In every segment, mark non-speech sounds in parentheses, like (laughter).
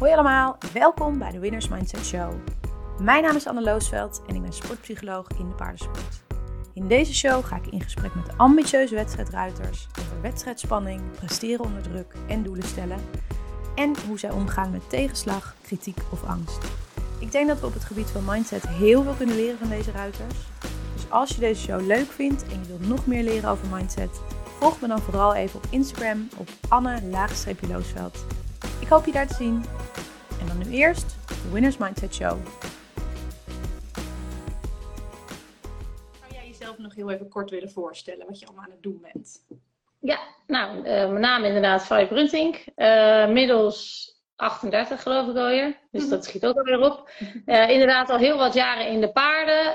Hoi allemaal, welkom bij de Winners Mindset Show. Mijn naam is Anne Loosveld en ik ben sportpsycholoog in de paardensport. In deze show ga ik in gesprek met ambitieuze wedstrijdruiters over wedstrijdspanning, presteren onder druk en doelen stellen. En hoe zij omgaan met tegenslag, kritiek of angst. Ik denk dat we op het gebied van mindset heel veel kunnen leren van deze ruiters. Dus als je deze show leuk vindt en je wilt nog meer leren over mindset, volg me dan vooral even op Instagram op Anne-Loosveld. Ik hoop je daar te zien. En dan nu eerst de Winners Mindset Show. Zou jij jezelf nog heel even kort willen voorstellen wat je allemaal aan het doen bent? Ja, nou, uh, mijn naam is inderdaad Faye Bruntink. Uh, middels 38 geloof ik alweer. Dus mhm. dat schiet ook alweer op. Uh, inderdaad al heel wat jaren in de paarden.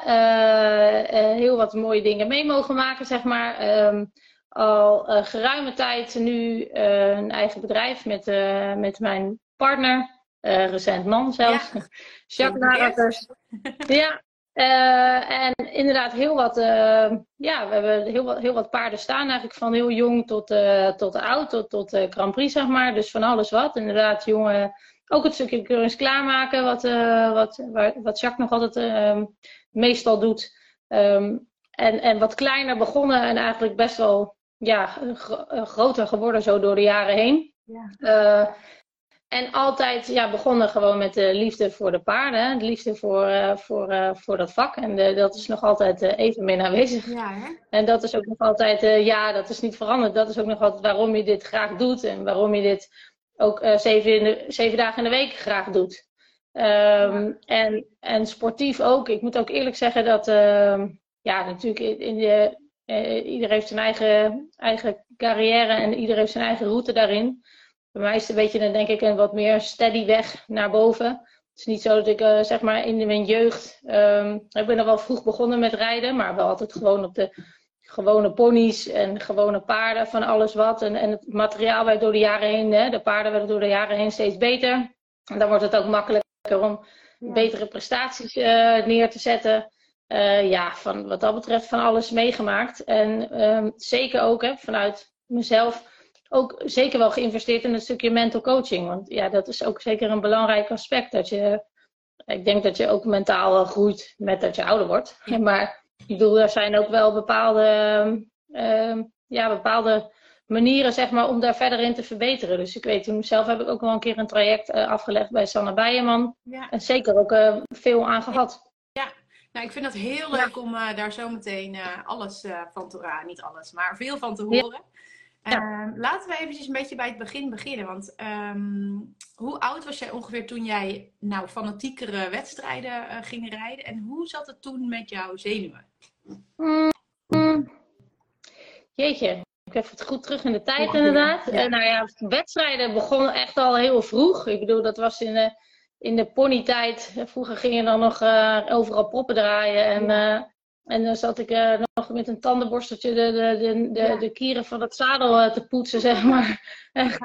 heel wat mooie dingen mee mogen maken, zeg maar. Um, al geruime tijd nu een eigen bedrijf met, met mijn partner. Recent man zelfs. Ja. (laughs) Jacques Naraters. (laughs) ja. En inderdaad heel wat, ja, we hebben heel wat, heel wat paarden staan eigenlijk van heel jong tot, tot oud, tot, tot Grand Prix zeg maar. Dus van alles wat. Inderdaad jongen, ook het stukje keurings klaarmaken wat, wat, wat Jacques nog altijd ehm, meestal doet. Um, en, en wat kleiner begonnen en eigenlijk best wel ja, groter geworden zo door de jaren heen. Ja. En altijd ja, begonnen gewoon met de liefde voor de paarden. De liefde voor, uh, voor, uh, voor dat vak. En de, dat is nog altijd even meer aanwezig. Ja, hè? En dat is ook nog altijd, ja, dat is niet veranderd. Dat is ook nog altijd waarom je dit graag doet. En waarom je dit ook zeven, in de, zeven dagen in de week graag doet. Um, ja. en, en sportief ook. Ik moet ook eerlijk zeggen dat, uh, ja, natuurlijk in de, iedereen heeft zijn eigen, eigen carrière en iedereen heeft zijn eigen route daarin. Bij mij is het een beetje, dan denk ik, een wat meer steady weg naar boven. Het is niet zo dat ik, uh, zeg maar, in mijn jeugd. Um, ik ben er wel vroeg begonnen met rijden, maar wel altijd gewoon op de gewone ponies en gewone paarden, van alles wat. En, en het materiaal werd door de jaren heen, hè, de paarden werden door de jaren heen steeds beter. En dan wordt het ook makkelijker om betere prestaties uh, neer te zetten. Uh, ja, van, wat dat betreft van alles meegemaakt. En um, zeker ook hè, vanuit mezelf ook zeker wel geïnvesteerd in een stukje mental coaching. Want ja, dat is ook zeker een belangrijk aspect. Dat je, ik denk dat je ook mentaal groeit met dat je ouder wordt. (laughs) Maar ik bedoel, er zijn ook wel bepaalde, uh, ja, bepaalde manieren zeg maar, om daar verder in te verbeteren. Dus ik weet, toen zelf heb ik ook wel een keer een traject uh, afgelegd bij Sanne Bijeman. Ja. En zeker ook uh, veel aan gehad. Ja, nou, ik vind het heel leuk om uh, daar zo meteen alles van te horen. niet alles, maar veel van te horen. Ja. Uh, laten we eventjes een beetje bij het begin beginnen. Want um, hoe oud was jij ongeveer toen jij nou, fanatiekere wedstrijden ging rijden? En hoe zat het toen met jouw zenuwen? Mm, jeetje, ik heb het goed terug in de tijd inderdaad. Ja. Nou ja, wedstrijden begonnen echt al heel vroeg. Ik bedoel, dat was in de, in de ponytijd. Vroeger ging je dan nog eh, overal proppen draaien. En en dan zat ik uh, nog met een tandenborsteltje de, de, de, de, de kieren van het zadel te poetsen, (laughs) zeg maar. Echt,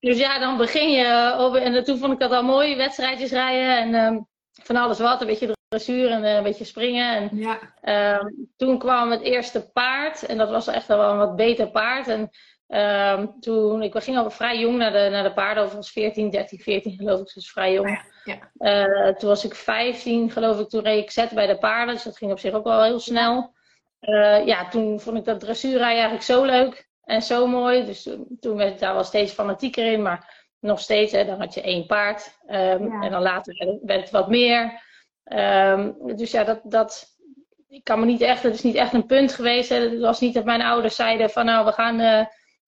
dus ja, dan begin je. Op, en toen vond ik dat al mooi, wedstrijdjes rijden en ehm, van alles wat. Een beetje dressuur en een beetje springen. En ja. Ehm, toen kwam het eerste paard. En dat was echt wel een wat beter paard. En Um, toen, ik ging al vrij jong naar de, naar de paarden, was 14, 13, 14 geloof ik, dus vrij jong. Ja. Uh, toen was ik 15 geloof ik, toen reed ik zet bij de paarden, dus dat ging op zich ook wel heel snel. Uh, ja, toen vond ik dat dressuurrijden eigenlijk zo leuk en zo mooi, dus toen, toen werd ik daar wel steeds fanatieker in, maar nog steeds, hè, dan had je één paard um, ja. en dan later werd het, wat meer. Um, dus ja, dat, dat, ik kan me niet echt, het is niet echt een punt geweest. Hè. Het was niet dat mijn ouders zeiden van nou, we gaan... Uh,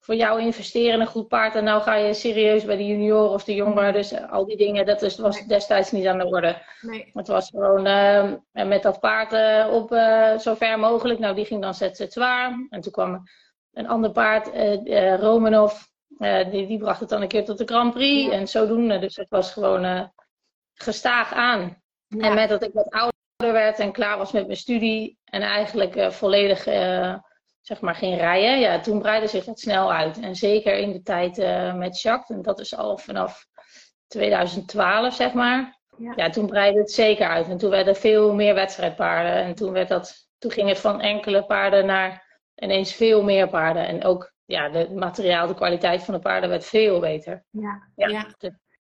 voor jou investeren in een goed paard en nou ga je serieus bij de junior of de jongeren. Dus eh, al die dingen, dat is, was destijds niet aan de orde. Nee. Het was gewoon uh, met dat paard uh, op uh, zo ver mogelijk. Nou, die ging dan zet zwaar. En toen kwam een ander paard, Romanov. die, die bracht het dan een keer tot de Grand Prix. Ja. En zodoende. Dus het was gewoon gestaag aan. Ja. En met dat ik wat ouder werd en klaar was met mijn studie. En eigenlijk volledig zeg maar ging rijden, ja, toen breidde zich dat snel uit. En zeker in de tijd uh, met Jacques, en dat is al vanaf 2012, zeg maar. Ja. ja. toen breidde het zeker uit. En toen werden veel meer wedstrijdpaarden. En toen, werd dat, toen ging het van enkele paarden naar ineens veel meer paarden. En ook ja, het materiaal, de kwaliteit van de paarden werd veel beter. Ja, ja. ja.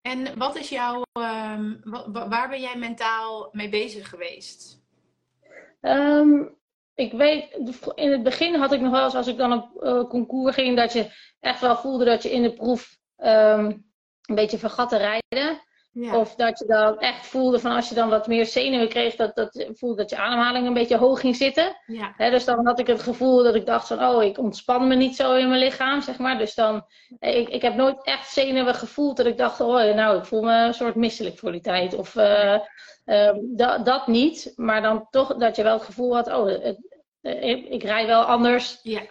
En wat is jouw, ehm, waar ben jij mentaal mee bezig geweest? Ehm, ik weet, in het begin had ik nog wel eens, als ik dan op uh, concours ging, dat je echt wel voelde dat je in de proef ehm, een beetje vergat te rijden. Of dat je dan echt voelde van als je dan wat meer zenuwen kreeg, dat, dat voelde dat je ademhaling een beetje hoog ging zitten. Ja. dus dan had ik het gevoel dat ik dacht van oh, ik ontspan me niet zo in mijn lichaam, zeg maar. Dus dan, ik, ik heb nooit echt zenuwen gevoeld dat ik dacht, oh nou, ik voel me een soort misselijk voor die tijd. Of uh, dat, dat niet, maar dan toch dat je wel het gevoel had, oh, het, ik, ik rij wel anders ja.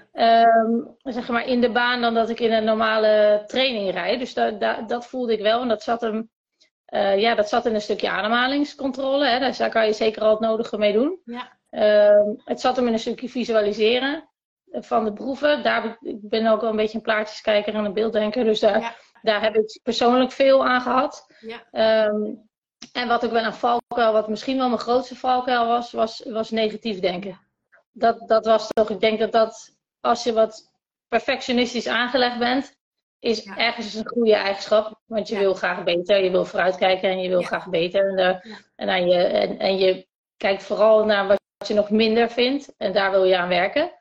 um, zeg maar in de baan dan dat ik in een normale training rijd. Dus dat, dat, dat voelde ik wel en dat zat hem uh, ja, dat zat in een stukje ademhalingscontrole. Hè? Daar kan je zeker al het nodige mee doen. Ja. Uh, het zat hem in een stukje visualiseren van de proeven. Daar, ik ben ook wel een beetje een plaatjeskijker en een beelddenker. Dus daar, daar heb ik persoonlijk veel aan gehad. Ja. Um, en wat ik wel een valkuil, wat misschien wel mijn grootste valkuil was, was, was negatief denken. Dat, dat was toch, ik denk dat dat, als je wat perfectionistisch aangelegd bent, is ergens een goede eigenschap. Want je wil graag beter, je wil vooruitkijken en je wil graag beter. En, uh, en, aan je, en, en je kijkt vooral naar wat je nog minder vindt en daar wil je aan werken.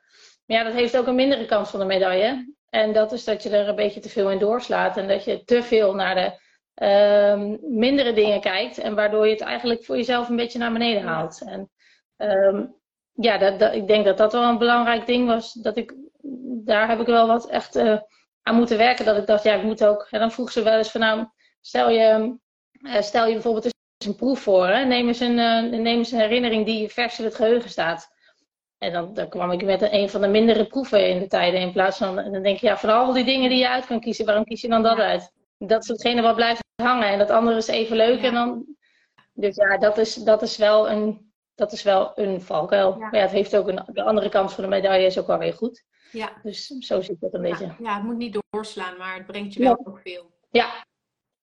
Maar ja, dat heeft ook een mindere kans van de medaille. En dat is dat je er een beetje te veel in doorslaat en dat je te veel naar de uh, mindere dingen kijkt. En waardoor je het eigenlijk voor jezelf een beetje naar beneden haalt. En um, ja, dat, dat, ik denk dat dat wel een belangrijk ding was. Dat ik, daar heb ik wel wat echt uh, aan moeten werken. Dat ik dacht, ja, ik moet ook. En dan vroeg ze wel eens van nou, stel je, uh, stel je bijvoorbeeld eens een proef voor. Hè? Neem, eens een, uh, neem eens een herinnering die vers in het geheugen staat. En dan, dan kwam ik met een, van de mindere proeven in de tijden. In plaats van, en dan denk je, ja, van al die dingen die je uit kan kiezen, waarom kies je dan dat uit? Dat is hetgene wat blijft hangen. En dat andere is even leuk. En dan, dus ja, dat is, dat is wel een, dat is wel een valkuil. Ja. Maar ja, het heeft ook een, de andere kant van de medaille is ook wel weer goed. Ja. Dus zo zit dat een beetje. Ja, het moet niet doorslaan, maar het brengt je wel ook veel. Ja,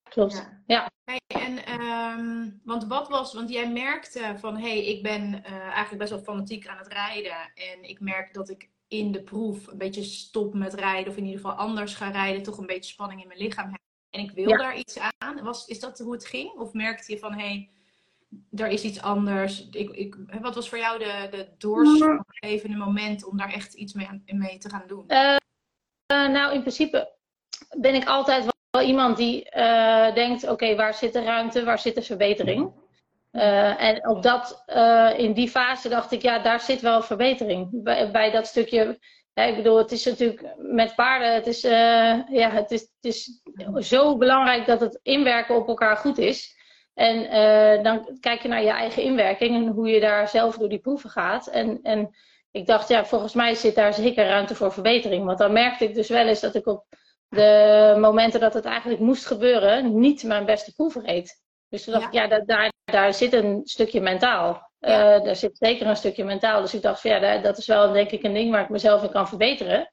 klopt. Ja. Hey, en, um, want wat was, want jij merkte van hé, hey, ik ben uh, eigenlijk best wel fanatiek aan het rijden. En ik merk dat ik in de proef een beetje stop met rijden, of in ieder geval anders ga rijden, toch een beetje spanning in mijn lichaam heb. En ik wil daar iets aan. Was, is dat hoe het ging? Of merkte je van hé, hey, er is iets anders. Ik, ik, wat was voor jou de, de doorslaggevende moment om daar echt iets mee, mee te gaan doen? Uh, uh, nou, in principe ben ik altijd wel iemand die uh, denkt: oké, waar zit de ruimte, waar zit de verbetering? en op dat, in die fase dacht ik, ja, daar zit wel verbetering. Bij, bij dat stukje ja, ik bedoel, het is natuurlijk met paarden, het is, ja, het, is, het is zo belangrijk dat het inwerken op elkaar goed is. En uh, dan kijk je naar je eigen inwerking en hoe je daar zelf door die proeven gaat. En, en ik dacht, ja, volgens mij zit daar zeker ruimte voor verbetering. Want dan merkte ik dus wel eens dat ik op de momenten dat het eigenlijk moest gebeuren, niet mijn beste proeven reed. Dus toen dacht ik, ja, daar, daar, daar zit een stukje mentaal. Ja. Uh, daar zit zeker een stukje mentaal. Dus ik dacht, van, ja, dat is wel denk ik een ding waar ik mezelf in kan verbeteren.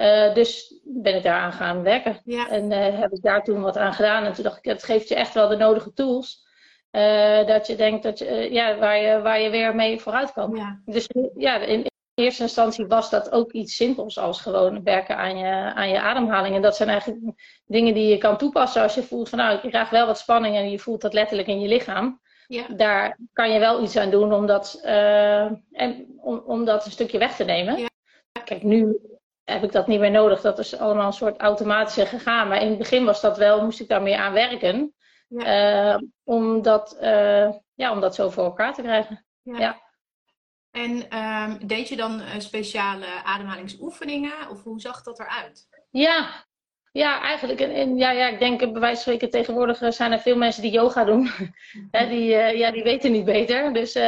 Uh, dus ben ik daaraan gaan werken. Ja. En uh, heb ik daar toen wat aan gedaan. En toen dacht ik, het geeft je echt wel de nodige tools. Uh, dat je denkt dat je, ja, waar, je, waar je weer mee vooruit kan. Ja. Dus ja, in eerste instantie was dat ook iets simpels als gewoon werken aan je, aan je ademhaling. En dat zijn eigenlijk dingen die je kan toepassen als je voelt van nou, ik krijg wel wat spanning en je voelt dat letterlijk in je lichaam. Ja. Daar kan je wel iets aan doen om dat, en, om, om dat een stukje weg te nemen. Ja. Kijk, nu heb ik dat niet meer nodig. Dat is allemaal een soort automatische gegaan. Maar in het begin was dat wel, moest ik daar meer aan werken. Ja. Uh, om, dat, uh, ja, om dat zo voor elkaar te krijgen. Ja. ja. En um, deed je dan uh, speciale ademhalingsoefeningen? Of hoe zag dat eruit? Ja, ja, eigenlijk. En, ja, ja, ik denk bij wijze van spreken tegenwoordig zijn er veel mensen die yoga doen. (laughs) Hè, die, ja, die weten niet beter. Dus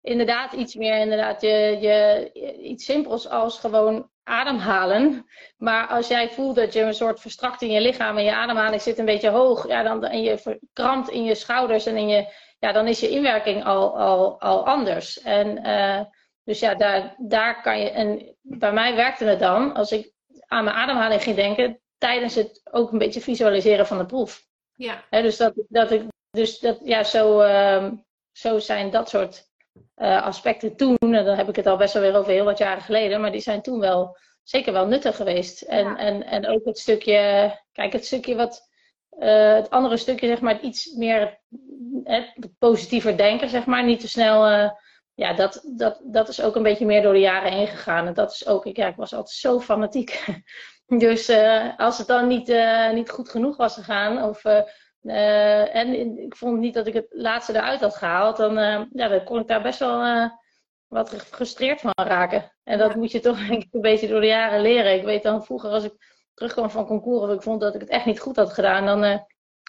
inderdaad iets meer, inderdaad, je, je, iets simpels als gewoon ademhalen. Maar als jij voelt dat je een soort verstrakt in je lichaam en je ademhaling zit een beetje hoog, ja, dan, en je verkrampt in je schouders en in je, ja, dan is je inwerking al, al, al anders. En uh, dus ja, daar, daar kan je, en bij mij werkte het dan, als ik aan mijn ademhaling ging denken, tijdens het ook een beetje visualiseren van de proef. Ja. He, dus dat, dat ik, dus dat, ja, zo, uh, zo zijn dat soort uh, aspecten toen, en dan heb ik het al best wel weer over heel wat jaren geleden, maar die zijn toen wel zeker wel nuttig geweest. En, en, en ook het stukje, kijk, het stukje wat het andere stukje, zeg maar, iets meer het positiever denken, zeg maar. Niet te snel. ja, dat, dat, dat is ook een beetje meer door de jaren heen gegaan. En dat is ook, ik, ja, ik was altijd zo fanatiek. (laughs) dus als het dan niet, niet goed genoeg was gegaan, of uh, en ik vond niet dat ik het laatste eruit had gehaald. Dan, uh, ja, dan kon ik daar best wel uh, wat gefrustreerd van raken. En dat moet je toch (laughs) denk ik een beetje door de jaren leren. Ik weet dan vroeger als ik terugkwam van concours of ik vond dat ik het echt niet goed had gedaan, dan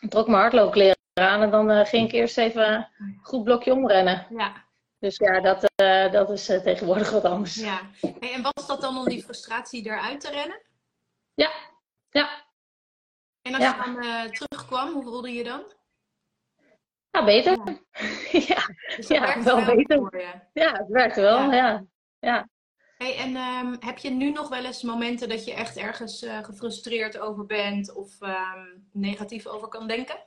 trok mijn hardloopkleren aan en dan ging ik eerst even een goed blokje omrennen. Ja. Dus ja, dat, dat is tegenwoordig wat anders. Ja. Hey, en was dat dan om die frustratie eruit te rennen? Ja, ja. En als je dan uh, terugkwam, hoe voelde je dan? Ja, beter. Ja, (laughs) dus ja, wel, beter. Ja, het werkt wel, ja. ja. Hey, en um, heb je nu nog wel eens momenten dat je echt ergens uh, gefrustreerd over bent of um, negatief over kan denken?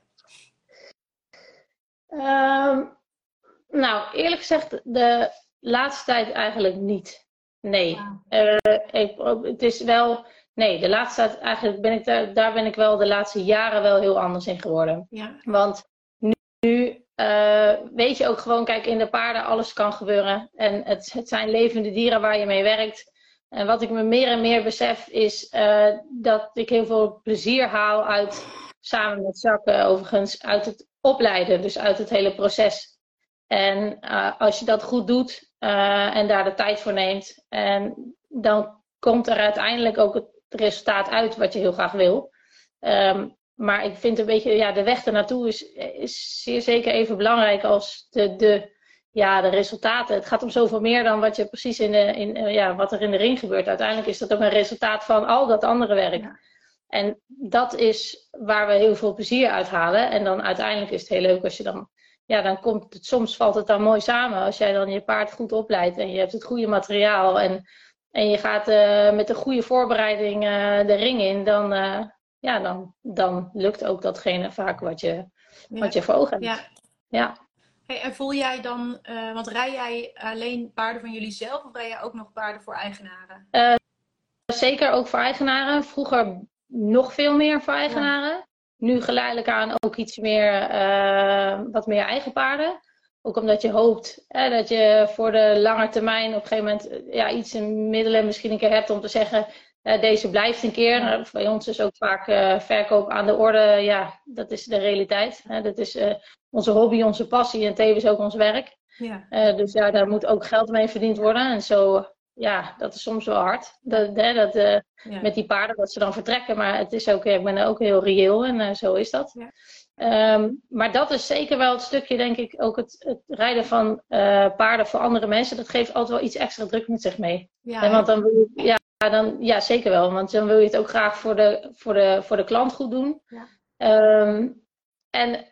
Um, nou, eerlijk gezegd, de laatste tijd eigenlijk niet. Nee. Uh, ik, het is wel Nee, de laatste eigenlijk ben ik daar, daar ben ik wel de laatste jaren wel heel anders in geworden. Ja. Want nu, nu uh, weet je ook gewoon, kijk, in de paarden alles kan gebeuren. En het, het zijn levende dieren waar je mee werkt. En wat ik me meer en meer besef is uh, dat ik heel veel plezier haal uit, samen met Zakken overigens, uit het opleiden. Dus uit het hele proces. En uh, als je dat goed doet en daar de tijd voor neemt, en dan komt er uiteindelijk ook het resultaat uit wat je heel graag wil. Ehm, maar ik vind een beetje, ja, de weg ernaartoe is, is zeer zeker even belangrijk als de, de, ja, de resultaten. Het gaat om zoveel meer dan wat je precies in de, in, eh, ja, wat er in de ring gebeurt. Uiteindelijk is dat ook een resultaat van al dat andere werk. En dat is waar we heel veel plezier uit halen. En dan uiteindelijk is het heel leuk als je dan, ja, dan komt het, soms valt het dan mooi samen. Als jij dan je paard goed opleidt en je hebt het goede materiaal en en je gaat uh, met een goede voorbereiding uh, de ring in, dan, uh, ja, dan, dan lukt ook datgene vaak wat je, wat je voor ogen hebt. Ja. ja. Hey, en voel jij dan, want rij jij alleen paarden van jullie zelf of rij jij ook nog paarden voor eigenaren? zeker ook voor eigenaren. Vroeger nog veel meer voor eigenaren. Nu geleidelijk aan ook iets meer, wat meer eigen paarden. Ook omdat je hoopt hè, dat je voor de lange termijn op een gegeven moment eh, ja, iets in middelen misschien een keer hebt om te zeggen, uh, deze blijft een keer. Nou, bij ons is ook vaak uh, verkoop aan de orde. Ja, dat is de realiteit. Hè. Dat is uh, onze hobby, onze passie en tevens ook ons werk. Ja. dus ja, daar moet ook geld mee verdiend worden. En zo, ja, dat is soms wel hard. Dat, hè, dat, ja. Met die paarden, dat ze dan vertrekken. Maar het is ook, ik ben ook heel reëel en zo is dat. Ja. Um, maar dat is zeker wel het stukje, denk ik, ook het, het rijden van uh, paarden voor andere mensen. Dat geeft altijd wel iets extra druk met zich mee. Ja, en want dan wil je, ja, dan, ja, zeker wel. Want dan wil je het ook graag voor de, voor de, voor de klant goed doen. Ja. Um, en,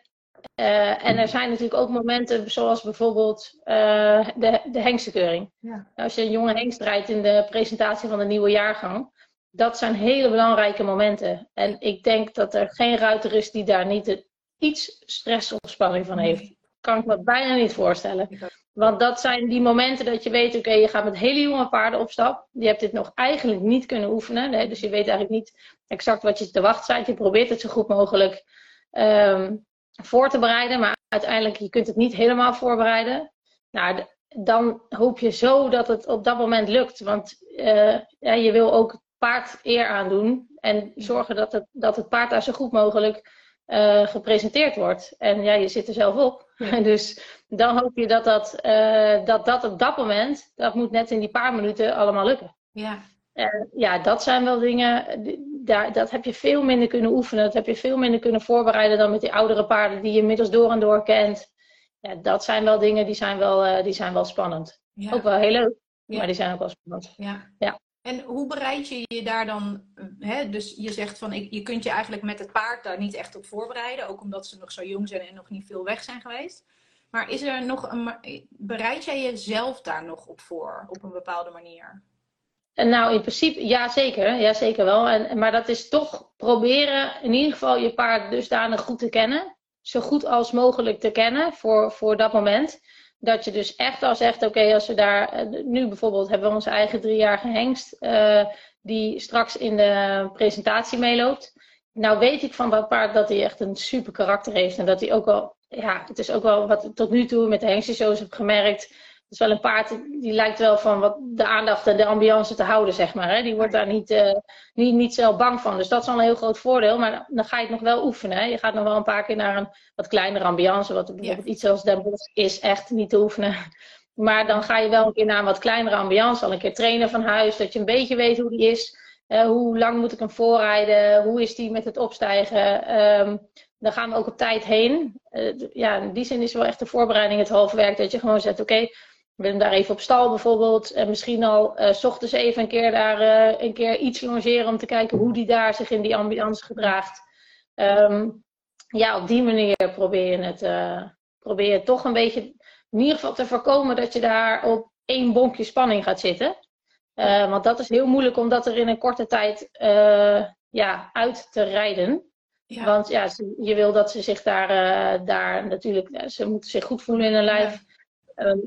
uh, en er zijn natuurlijk ook momenten, zoals bijvoorbeeld uh, de, de hengstekeuring. Ja. Als je een jonge hengst rijdt in de presentatie van de nieuwe jaargang. Dat zijn hele belangrijke momenten. En ik denk dat er geen ruiter is die daar niet iets stress of spanning van heeft. Kan ik me bijna niet voorstellen. Want dat zijn die momenten dat je weet, oké, je gaat met hele jonge paarden op stap. Je hebt dit nog eigenlijk niet kunnen oefenen. Nee, dus je weet eigenlijk niet exact wat je te wachten staat. Je probeert het zo goed mogelijk um, voor te bereiden. Maar uiteindelijk, je kunt het niet helemaal voorbereiden. Nou, dan hoop je zo dat het op dat moment lukt. Want uh, ja, je wil ook het paard eer aandoen. En zorgen dat het, dat het paard daar zo goed mogelijk uh, gepresenteerd wordt. En ja, je zit er zelf op. (laughs) dus dan hoop je dat dat, uh, dat dat op dat moment, dat moet net in die paar minuten allemaal lukken. Ja. En ja, dat zijn wel dingen, daar, dat heb je veel minder kunnen oefenen. Dat heb je veel minder kunnen voorbereiden dan met die oudere paarden die je inmiddels door en door kent. Ja, dat zijn wel dingen die zijn wel, uh, die zijn wel spannend. Ja. Ook wel heel leuk, ja. maar die zijn ook wel spannend. Ja. ja. En hoe bereid je je daar dan, hè, dus je zegt van ik, je kunt je eigenlijk met het paard daar niet echt op voorbereiden, ook omdat ze nog zo jong zijn en nog niet veel weg zijn geweest. Maar is er nog een, bereid jij jezelf daar nog op voor, op een bepaalde manier? Nou, in principe, ja zeker, ja zeker wel. En, maar dat is toch proberen in ieder geval je paard dusdanig goed te kennen. Zo goed als mogelijk te kennen voor, voor dat moment. Dat je dus echt al zegt, oké, als we daar... Eh, nu bijvoorbeeld hebben we onze eigen driejarige hengst... Uh, die straks in de presentatie meeloopt. nou weet ik van dat paard dat hij echt een super karakter heeft. En dat hij ook wel, ja, het is ook wel wat tot nu toe met de hengstjeshows heb gemerkt. Is wel een paard die lijkt wel van wat de aandacht en de ambiance te houden, zeg maar. Hè? Die wordt daar niet, uh, niet, niet zo bang van. Dus dat is al een heel groot voordeel. Maar dan ga je het nog wel oefenen. Hè? Je gaat nog wel een paar keer naar een wat kleinere ambiance. Wat bijvoorbeeld iets zoals Den Bosch is echt niet te oefenen. (laughs) Maar dan ga je wel een keer naar een wat kleinere ambiance. Al een keer trainen van huis. Dat je een beetje weet hoe die is. Uh, hoe lang moet ik hem voorrijden? Hoe is die met het opstijgen? Um, dan gaan we ook op tijd heen. Uh, ja, in die zin is wel echt de voorbereiding het halve werk. Dat je gewoon zegt, oké, okay, hem daar even op stal bijvoorbeeld. En misschien al uh, s ochtends even een keer daar uh, een keer iets longeren om te kijken hoe die daar zich in die ambiance gedraagt. Um, ja, op die manier probeer je het uh, probeer je toch een beetje in ieder geval te voorkomen dat je daar op één bonkje spanning gaat zitten. Want dat is heel moeilijk om dat er in een korte tijd ja, uit te rijden. Ja. Want ja, je wil dat ze zich daar, daar natuurlijk, ze moeten zich goed voelen in hun lijf. Ja.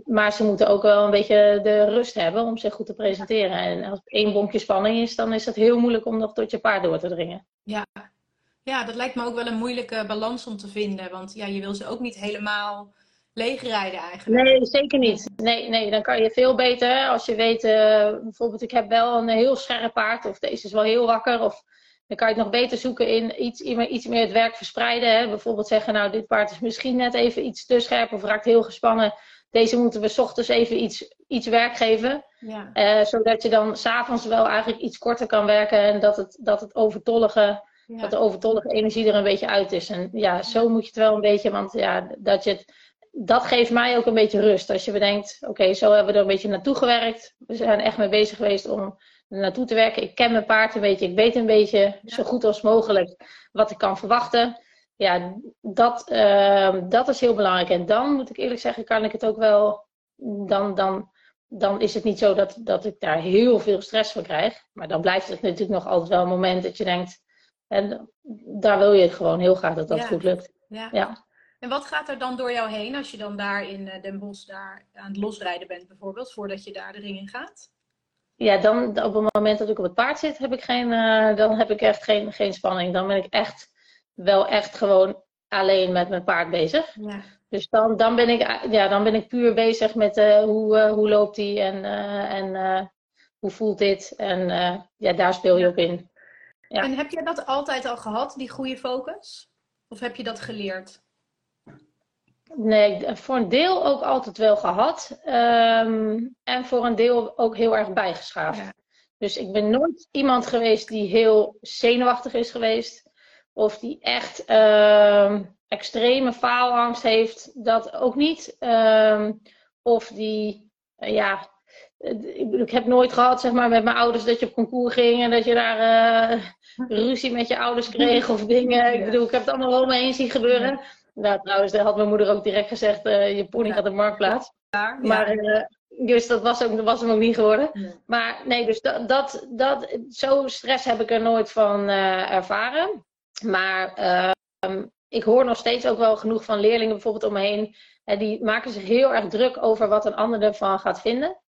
Maar ze moeten ook wel een beetje de rust hebben om zich goed te presenteren. En als één bonkje spanning is, dan is het heel moeilijk om nog tot je paard door te dringen. Ja. ja, dat lijkt me ook wel een moeilijke balans om te vinden. Want ja, je wil ze ook niet helemaal leegrijden eigenlijk. Nee, zeker niet. Nee, nee, dan kan je veel beter als je weet, uh, bijvoorbeeld ik heb wel een heel scherp paard of deze is wel heel wakker of dan kan je het nog beter zoeken in iets, iets meer het werk verspreiden. Hè? Bijvoorbeeld zeggen, nou dit paard is misschien net even iets te scherp of raakt heel gespannen. Deze moeten we s ochtends even iets, iets werk geven. Ja. Uh, zodat je dan s'avonds wel eigenlijk iets korter kan werken en dat het, dat het overtollige, ja. dat de overtollige energie er een beetje uit is. En ja, zo moet je het wel een beetje, want ja, dat je het dat geeft mij ook een beetje rust. Als je bedenkt, oké, okay, zo hebben we er een beetje naartoe gewerkt. We zijn echt mee bezig geweest om er naartoe te werken. Ik ken mijn paard een beetje. Ik weet een beetje ja. zo goed als mogelijk wat ik kan verwachten. Ja, dat, uh, dat is heel belangrijk. En dan moet ik eerlijk zeggen, kan ik het ook wel. Dan, dan, dan is het niet zo dat, dat ik daar heel veel stress van krijg. Maar dan blijft het natuurlijk nog altijd wel een moment dat je denkt. En daar wil je gewoon heel graag dat dat ja. goed lukt. Ja. ja. En wat gaat er dan door jou heen als je dan daar in Den Bosch daar aan het losrijden bent bijvoorbeeld, voordat je daar de ring in gaat? Ja, dan op het moment dat ik op het paard zit, heb ik geen, uh, dan heb ik echt geen, geen spanning. Dan ben ik echt wel echt gewoon alleen met mijn paard bezig. Ja. Dus dan, dan, ben ik, ja, dan ben ik puur bezig met uh, hoe, uh, hoe loopt hij en, en hoe voelt dit. En ja, daar speel je op in. Ja. En heb je dat altijd al gehad, die goede focus? Of heb je dat geleerd? Nee, voor een deel ook altijd wel gehad. Um, en voor een deel ook heel erg bijgeschaafd. Ja. Dus ik ben nooit iemand geweest die heel zenuwachtig is geweest. Of die echt um, extreme faalangst heeft. Dat ook niet. Um, of die, uh, ja, ik heb nooit gehad, zeg maar, met mijn ouders dat je op concours ging en dat je daar uh, (laughs) ruzie met je ouders kreeg of dingen. Ik bedoel, ik heb het allemaal wel mee eens zien gebeuren. Nou, trouwens, daar had mijn moeder ook direct gezegd: uh, je pony gaat de marktplaats. Ja. Maar, uh, dus dat was, ook, dat was hem ook niet geworden. Ja. Maar nee, dus dat, dat, dat, zo stress heb ik er nooit van ervaren. Maar ehm, ik hoor nog steeds ook wel genoeg van leerlingen bijvoorbeeld om me heen. die maken zich heel erg druk over wat een ander ervan gaat vinden.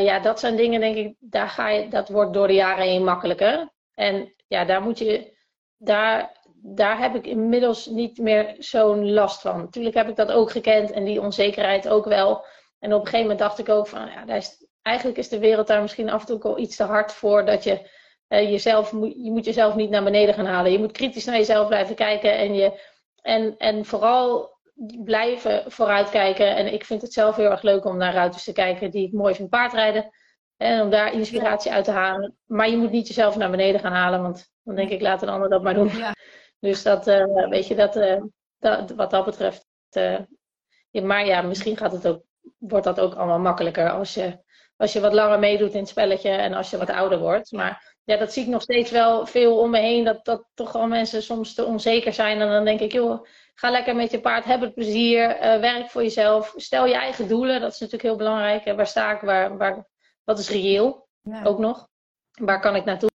ja, dat zijn dingen, denk ik, daar ga je, dat wordt door de jaren heen makkelijker. En ja, daar moet je, daar daar heb ik inmiddels niet meer zo'n last van. Natuurlijk heb ik dat ook gekend en die onzekerheid ook wel. En op een gegeven moment dacht ik ook van, ja, is, eigenlijk is de wereld daar misschien af en toe al iets te hard voor dat je uh, jezelf, je moet jezelf niet naar beneden gaan halen. Je moet kritisch naar jezelf blijven kijken en, je, en, en vooral blijven vooruitkijken. En ik vind het zelf heel erg leuk om naar ruiters te kijken die ik mooi vind paardrijden. En om daar inspiratie uit te halen. Maar je moet niet jezelf naar beneden gaan halen, want dan denk ik, laat een ander dat maar doen. Ja. Dus dat, uh, weet je, dat, uh, dat, wat dat betreft. Uh, maar ja, misschien gaat het ook, wordt dat ook allemaal makkelijker als je, als je wat langer meedoet in het spelletje en als je wat ouder wordt. Maar ja, dat zie ik nog steeds wel veel om me heen. Dat, dat toch al mensen soms te onzeker zijn. En dan denk ik, joh, ga lekker met je paard, heb het plezier, werk voor jezelf. Stel je eigen doelen, dat is natuurlijk heel belangrijk. Waar sta ik, waar, waar, wat is reëel ja. ook nog? Waar kan ik naartoe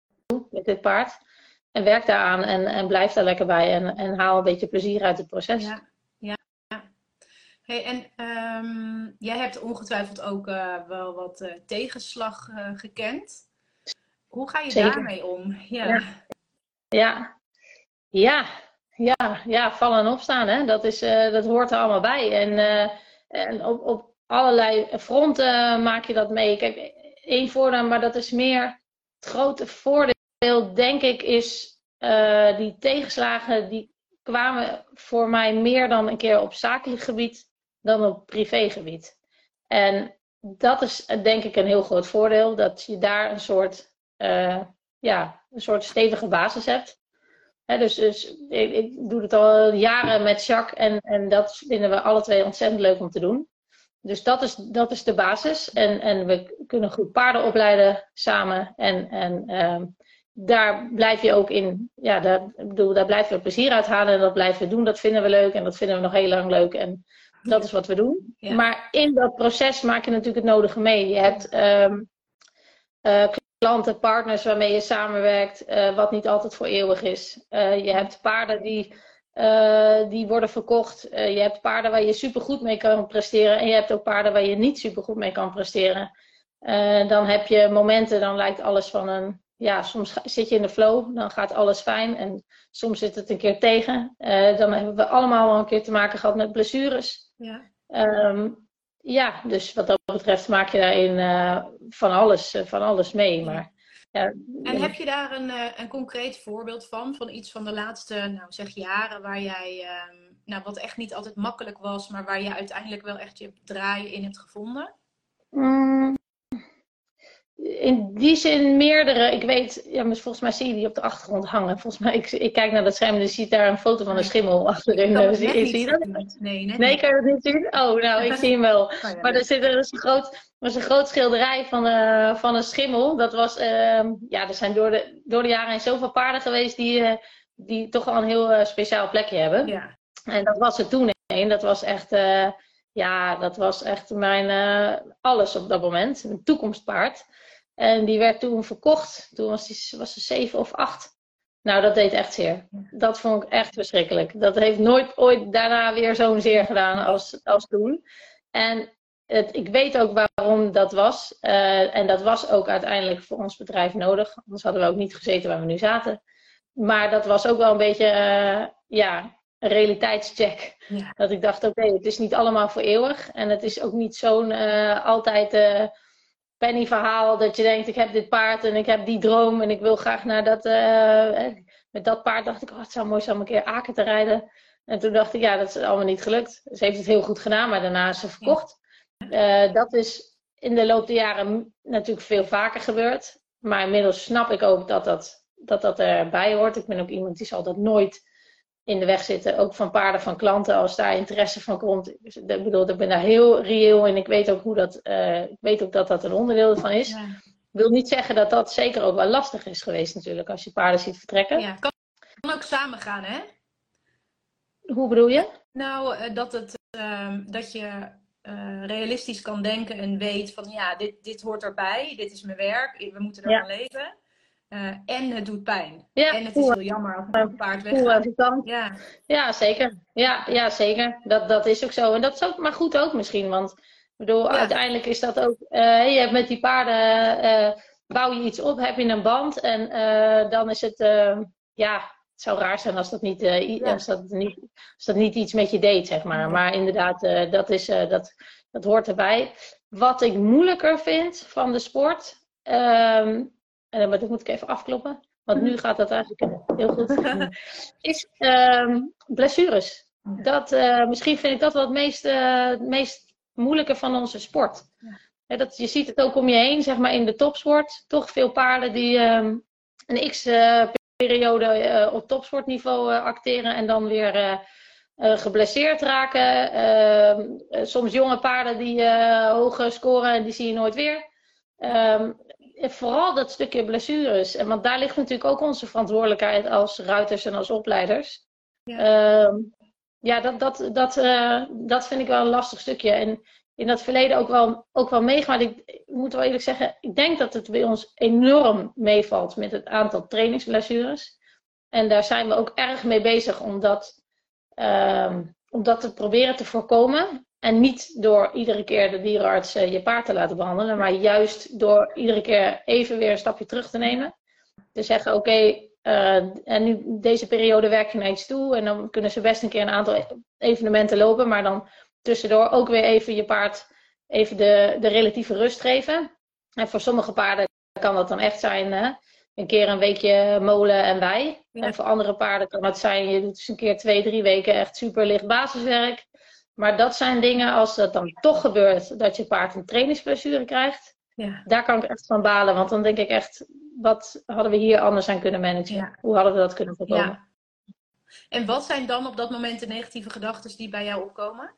met dit paard? En werk daaraan en, en blijf daar lekker bij en, en haal een beetje plezier uit het proces. Ja, ja. Hey, en um, jij hebt ongetwijfeld ook uh, wel wat uh, tegenslag gekend. Hoe ga je Zeker. daarmee om? Ja. ja. ja. Ja, ja, ja, vallen en opstaan. Hè? Dat, is, dat hoort er allemaal bij. En, en op, op allerlei fronten maak je dat mee. Kijk, één voordeel, maar dat is meer het grote voordeel, denk ik, is die tegenslagen die kwamen voor mij meer dan een keer op zakelijk gebied dan op privégebied. En dat is denk ik een heel groot voordeel, dat je daar een soort, uh, ja, een soort stevige basis hebt. dus, dus ik, ik, doe het al jaren met Jacques en, en dat vinden we alle twee ontzettend leuk om te doen. Dus dat is, dat is de basis. En, en we kunnen goed paarden opleiden samen. En, en uh, daar blijf je ook in, ja, daar, bedoel, daar blijven we plezier uit halen en dat blijven we doen. Dat vinden we leuk en dat vinden we nog heel lang leuk. En dat is wat we doen. Maar in dat proces maak je natuurlijk het nodige mee. Je hebt um, uh, klanten, partners waarmee je samenwerkt, uh, wat niet altijd voor eeuwig is. Uh, je hebt paarden die, die worden verkocht. je hebt paarden waar je supergoed mee kan presteren. En je hebt ook paarden waar je niet supergoed mee kan presteren. dan heb je momenten, dan lijkt alles van een ja, soms zit je in de flow, dan gaat alles fijn. En soms zit het een keer tegen. Dan hebben we allemaal wel een keer te maken gehad met blessures. Ja, um, ja dus wat dat betreft maak je daarin uh, van, alles, uh, van alles mee. Maar, ja, en heb je daar een, een concreet voorbeeld van? Van iets van de laatste, nou zeg jaren, waar jij, um, nou wat echt niet altijd makkelijk was, maar waar je uiteindelijk wel echt je draai in hebt gevonden? Mm, in die zin meerdere. Ik weet, ja, maar volgens mij zie je die op de achtergrond hangen. Volgens mij, ik, ik kijk naar dat scherm en dan zie je daar een foto van een schimmel achterin. Ik zie, zie je dat? Nee, net nee, kan je dat niet zien? Oh, nou, ik zie hem wel. Oh, ja, maar er zit er is een groot, was een groot schilderij van, uh, van een schimmel. Dat was, uh, ja, er zijn door de, door de jaren heen zoveel paarden geweest die, uh, die toch al een heel uh, speciaal plekje hebben. Ja. En dat was er toen een. Dat was echt, ja, dat was echt mijn alles op dat moment. Een toekomstpaard. En die werd toen verkocht. Toen was, die, was ze zeven of acht. Nou, dat deed echt zeer. Dat vond ik echt verschrikkelijk. Dat heeft nooit ooit daarna weer zo'n zeer gedaan als, als toen. En het, ik weet ook waarom dat was. Uh, en dat was ook uiteindelijk voor ons bedrijf nodig. Anders hadden we ook niet gezeten waar we nu zaten. Maar dat was ook wel een beetje, uh, ja, een realiteitscheck. Ja. Dat ik dacht, oké, okay, het is niet allemaal voor eeuwig. En het is ook niet zo'n uh, altijd penny verhaal dat je denkt, ik heb dit paard en ik heb die droom en ik wil graag naar dat... Uh, met dat paard dacht ik, oh, het zou mooi zijn om een keer Aken te rijden. En toen dacht ik, ja, dat is allemaal niet gelukt. Ze heeft het heel goed gedaan, maar daarna is ze verkocht. Uh, dat is in de loop der jaren natuurlijk veel vaker gebeurd. Maar inmiddels snap ik ook dat dat, dat, dat erbij hoort. Ik ben ook iemand die zal dat nooit in de weg zitten. Ook van paarden van klanten, als daar interesse van komt. Dus, ik bedoel, ik ben daar heel reëel en ik weet ook, hoe dat, uh, ik weet ook dat dat een onderdeel van is. Ja. Ik wil niet zeggen dat dat zeker ook wel lastig is geweest natuurlijk, als je paarden ziet vertrekken. Ja, kan, kan ook samen gaan, hè? Hoe bedoel je? Nou, uh, dat, het, uh, dat je uh, realistisch kan denken en weet van ja, dit, dit hoort erbij, dit is mijn werk, we moeten er ja. leven. Uh, en het doet pijn. Ja, en het is heel jammer als een paard weggaat. Ja. ja, zeker. Ja, ja, zeker. Dat, dat is ook zo. En dat is ook maar goed ook misschien. Want ik bedoel, ja. uiteindelijk is dat ook... Uh, je hebt met die paarden... Uh, bouw je iets op, heb je een band. En dan is het... ja, het zou raar zijn als dat niet, ja. als dat niet, als dat niet iets met je deed, zeg maar. Maar inderdaad, dat, is, dat, dat hoort erbij. Wat ik moeilijker vind van de sport... Ehm, en dat moet ik even afkloppen, want nu gaat dat eigenlijk heel goed. (laughs) is um, blessures. Dat, uh, misschien vind ik dat wel het meest, uh, meest moeilijke van onze sport. Ja, dat, je ziet het ook om je heen, zeg maar in de topsport. Toch veel paarden die um, een x-periode uh, op topsportniveau acteren en dan weer geblesseerd raken. Ehm, soms jonge paarden die hoge scoren en die zie je nooit weer. Vooral dat stukje blessures. En want daar ligt natuurlijk ook onze verantwoordelijkheid als ruiters en als opleiders. Ja, uh, ja dat, dat, dat, uh, dat vind ik wel een lastig stukje. En in dat verleden ook wel, ook wel meegemaakt. Ik, ik moet wel eerlijk zeggen, ik denk dat het bij ons enorm meevalt met het aantal trainingsblessures. En daar zijn we ook erg mee bezig om dat, uh, om dat te proberen te voorkomen. En niet door iedere keer de dierenarts uh, je paard te laten behandelen, maar juist door iedere keer even weer een stapje terug te nemen. Te zeggen, oké, okay, en nu deze periode werk je naar iets toe. En dan kunnen ze best een keer een aantal evenementen lopen. Maar dan tussendoor ook weer even je paard even de, de relatieve rust geven. En voor sommige paarden kan dat dan echt zijn hè? een keer een weekje molen en wij. En voor andere paarden kan het zijn, je doet dus een keer twee, drie weken echt super licht basiswerk. Maar dat zijn dingen, als dat dan toch gebeurt, dat je paard een trainingsblessure krijgt. Ja. Daar kan ik echt van balen. Want dan denk ik echt, wat hadden we hier anders aan kunnen managen? Hoe hadden we dat kunnen voorkomen? Ja. En wat zijn dan op dat moment de negatieve gedachten die bij jou opkomen?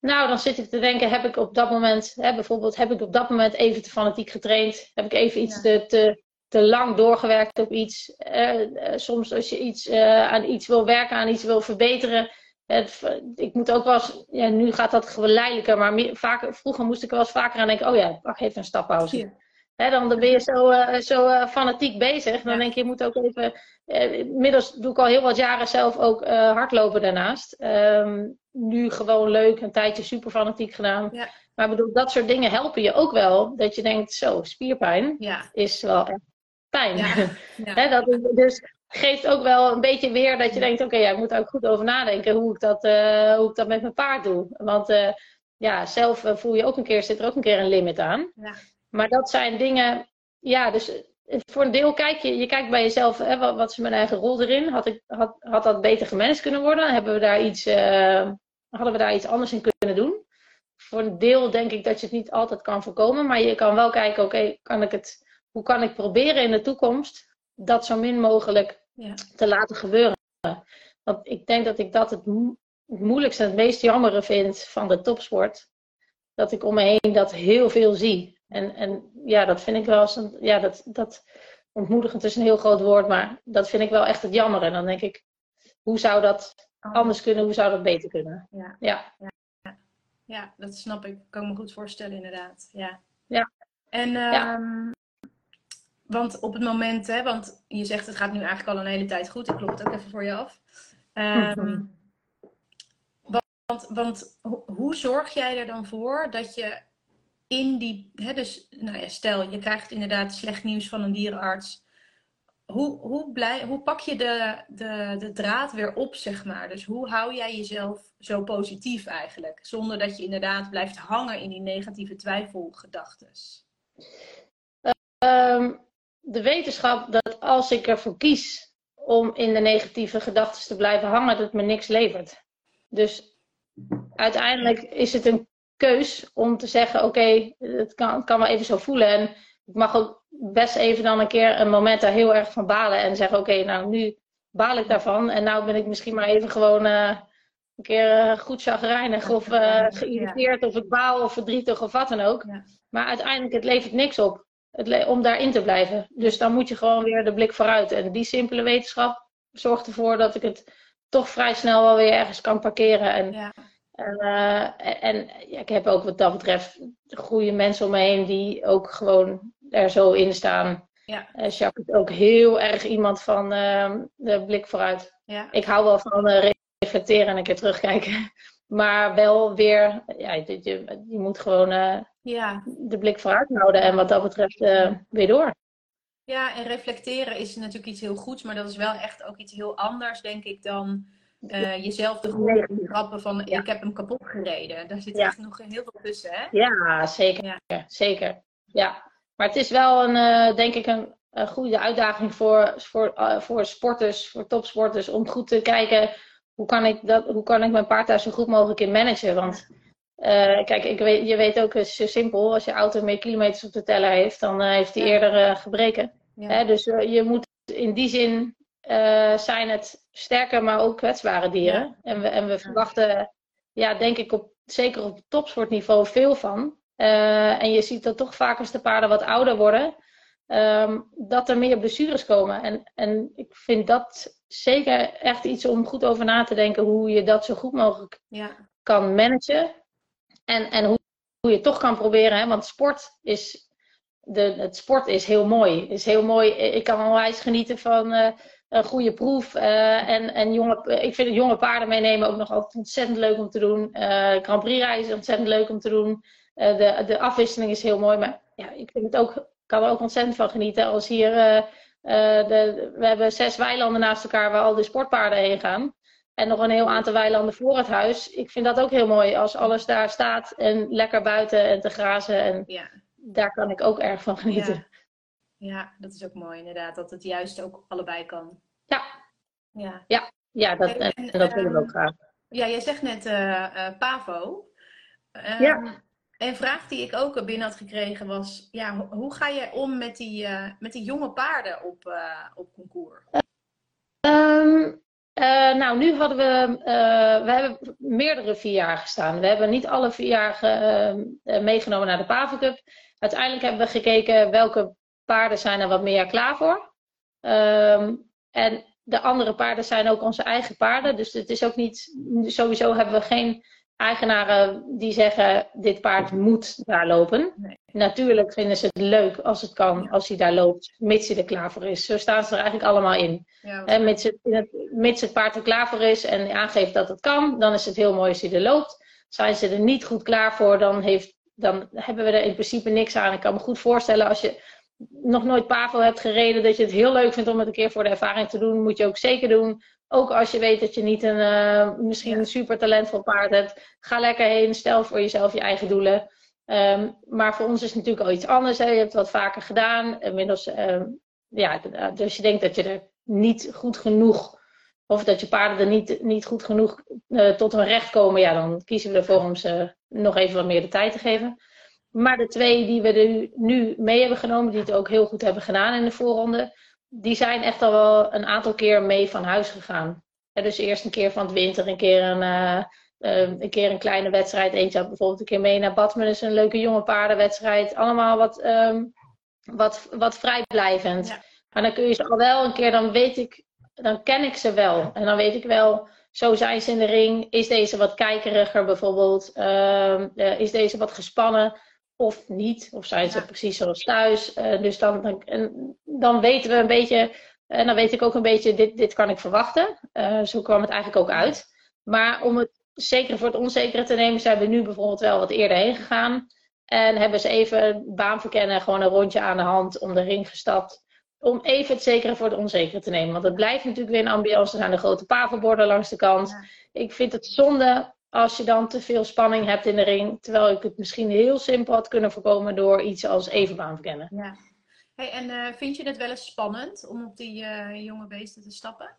Nou, dan zit ik te denken, heb ik op dat moment, hè, bijvoorbeeld, heb ik op dat moment even te fanatiek getraind? Heb ik even iets te, te, te, lang doorgewerkt op iets? Uh, soms als je iets, uh, aan iets wil werken, aan iets wil verbeteren. Het, ik moet ook wel eens, ja, nu gaat dat geleidelijker, maar meer, vaker, vroeger moest ik wel eens vaker aan denken, oh ja, pak even een stappauze. Dan, dan ben je zo, uh, zo fanatiek bezig. Dan denk je, je moet ook even. inmiddels doe ik al heel wat jaren zelf ook hardlopen daarnaast. Um, nu gewoon leuk, een tijdje super fanatiek gedaan. Ja. Maar bedoel, dat soort dingen helpen je ook wel. Dat je denkt, zo, spierpijn ja. is wel echt pijn. Ja. (laughs) dat, dus geeft ook wel een beetje weer dat je denkt, oké, ja, ik moet er ook goed over nadenken hoe ik dat, uh, hoe ik dat met mijn paard doe. Want uh, ja, zelf uh, voel je ook een keer, zit er ook een keer een limit aan. Maar dat zijn dingen, ja, dus voor een deel kijk je, je kijkt bij jezelf, hè, wat, wat is mijn eigen rol erin? Had, ik, had, had dat beter gemanaged kunnen worden? Hebben we daar iets hadden we daar iets anders in kunnen doen. Voor een deel denk ik dat je het niet altijd kan voorkomen, maar je kan wel kijken, oké, kan ik het, hoe kan ik proberen in de toekomst dat zo min mogelijk ja. te laten gebeuren. Want ik denk dat ik dat het, moeilijkste en het meest jammere vind van de topsport. Dat ik om me heen dat heel veel zie. En, en ja, dat vind ik wel eens een, ja, dat, dat ontmoedigend is een heel groot woord, maar dat vind ik wel echt het jammer. En dan denk ik, hoe zou dat anders kunnen, hoe zou dat beter kunnen? Ja. Ja. ja. ja dat snap ik. Kan me goed voorstellen, inderdaad. Ja. ja. En, um, want op het moment, hè, want je zegt het gaat nu eigenlijk al een hele tijd goed. Ik klop het ook even voor je af. Um, want, want hoe zorg jij er dan voor dat je in die, hè, dus, nou ja, stel je krijgt inderdaad slecht nieuws van een dierenarts hoe, hoe, blij, hoe pak je de, de, de draad weer op, zeg maar? Dus hoe hou jij jezelf zo positief eigenlijk? Zonder dat je inderdaad blijft hangen in die negatieve twijfelgedachten. Um, de wetenschap dat als ik ervoor kies om in de negatieve gedachten te blijven hangen, dat het me niks levert. Dus uiteindelijk is het een keus om te zeggen: oké, het, kan, het kan wel even zo voelen. En ik mag ook best even dan een keer een moment daar heel erg van balen. En zeggen, oké, nou nu baal ik daarvan. En nou ben ik misschien maar even gewoon uh, een keer uh, goed chagrijnig of uh, geïrriteerd. Of ik baal of verdrietig of wat dan ook. Maar uiteindelijk, het levert niks op het om daarin te blijven. Dus dan moet je gewoon weer de blik vooruit. En die simpele wetenschap zorgt ervoor dat ik het toch vrij snel wel weer ergens kan parkeren. En, ja. en, en ja, ik heb ook wat dat betreft goede mensen om me heen die ook gewoon er zo in staan. Ja. Uh, Jacques is ook heel erg iemand van uh, de blik vooruit. Ja. Ik hou wel van reflecteren en een keer terugkijken. Maar wel weer, ja, je, je, je moet gewoon uh, ja. de blik vooruit houden en wat dat betreft weer door. Ja, en reflecteren is natuurlijk iets heel goeds, maar dat is wel echt ook iets heel anders, denk ik, dan jezelf de grond trappen van ik heb hem kapot gereden. Daar zit echt nog heel veel tussen, hè? Ja, zeker. Zeker. Ja. Maar het is wel een, denk ik een, een, goede uitdaging voor, voor, voor sporters, voor topsporters, om goed te kijken hoe kan ik, dat, hoe kan ik mijn paard daar zo goed mogelijk in managen. Want uh, kijk, ik weet, je weet ook, het is zo simpel, als je auto meer kilometers op de teller heeft, dan heeft hij eerder gebreken. Ja. dus je moet in die zin zijn het sterke, maar ook kwetsbare dieren. Ja. En, we, en we verwachten, ja, denk ik, op, zeker op topsportniveau veel van. En je ziet dat toch vaak als de paarden wat ouder worden, um, dat er meer blessures komen. En, en ik vind dat zeker echt iets om goed over na te denken hoe je dat zo goed mogelijk ja. kan managen. En, en hoe, hoe je het toch kan proberen. Hè? Want sport is, de, het sport is heel mooi. Is heel mooi. Ik kan onwijs genieten van uh, een goede proef. Uh, en, en jonge, ik vind het jonge paarden meenemen ook nog altijd ontzettend leuk om te doen. Grand Prix reizen ontzettend leuk om te doen. Eh, de, de afwisseling is heel mooi. Maar ja, ik vind het ook, kan er ook ontzettend van genieten als hier uh, de, we hebben zes weilanden naast elkaar waar al die sportpaarden heen gaan. En nog een heel aantal weilanden voor het huis. Ik vind dat ook heel mooi als alles daar staat en lekker buiten en te grazen. En ja. daar kan ik ook erg van genieten. Ja. ja. dat is ook mooi inderdaad. Dat het juist ook allebei kan. Ja, ja, ja, ja dat, en, dat willen we ook graag. Ja, jij zegt net uh, Pavo. Um, ja. Een vraag die ik ook binnen had gekregen was: ja, hoe ga je om met die, uh, met die jonge paarden op, uh, op concours? Um, nou, nu hadden we, we hebben meerdere vierjarigen gestaan. We hebben niet alle vierjarigen meegenomen naar de Pavo Cup. Uiteindelijk hebben we gekeken welke paarden zijn er wat meer klaar voor. Um, en de andere paarden zijn ook onze eigen paarden. Dus het is ook niet, sowieso hebben we geen eigenaren die zeggen: dit paard moet daar lopen. Natuurlijk vinden ze het leuk als het kan, als hij daar loopt, mits hij er klaar voor is. Zo staan ze er eigenlijk allemaal in. Ja, mits, het, mits, het, paard er klaar voor is en aangeeft dat het kan, dan is het heel mooi als hij er loopt. Zijn ze er niet goed klaar voor, dan, heeft, dan hebben we er in principe niks aan. Ik kan me goed voorstellen als je nog nooit Pavo hebt gereden, dat je het heel leuk vindt om het een keer voor de ervaring te doen, moet je ook zeker doen. Ook als je weet dat je niet een, uh, misschien een super talentvol paard hebt. Ga lekker heen, stel voor jezelf je eigen doelen. Um, maar voor ons is het natuurlijk al iets anders. Hè. Je hebt het wat vaker gedaan. Inmiddels, um, ja, dus je denkt dat je er niet goed genoeg, of dat je paarden er niet, niet goed genoeg uh, tot hun recht komen. Ja, dan kiezen we ervoor om ze nog even wat meer de tijd te geven. Maar de twee die we nu mee hebben genomen, die het ook heel goed hebben gedaan in de voorronde, die zijn echt al wel een aantal keer mee van huis gegaan. dus eerst een keer van het winter, een keer een, uh, een, keer een kleine wedstrijd. Eentje had bijvoorbeeld een keer mee naar Badmen, dus een leuke jonge paardenwedstrijd. Allemaal wat, um, wat, wat vrijblijvend. Ja. Maar dan kun je ze al wel een keer, dan weet ik, dan ken ik ze wel. En dan weet ik wel, zo zijn ze in de ring. Is deze wat kijkeriger bijvoorbeeld? Uh, is deze wat gespannen? Of niet. Of zijn ze precies zoals thuis. Uh, dus dan, dan, dan weten we een beetje. En dan weet ik ook een beetje, dit, dit kan ik verwachten. Uh, zo kwam het eigenlijk ook uit. Maar om het zekere voor het onzekere te nemen, zijn we nu bijvoorbeeld wel wat eerder heen gegaan. En hebben ze even baan verkennen, gewoon een rondje aan de hand, om de ring gestapt. Om even het zekere voor het onzekere te nemen. Want het blijft natuurlijk weer een ambiance. Er zijn de grote pavelborden langs de kant. Ik vind het zonde als je dan te veel spanning hebt in de ring. Terwijl ik het misschien heel simpel had kunnen voorkomen door iets als evenbaan verkennen. Ja. Hey, en uh, vind je het wel eens spannend om op die uh, jonge beesten te stappen?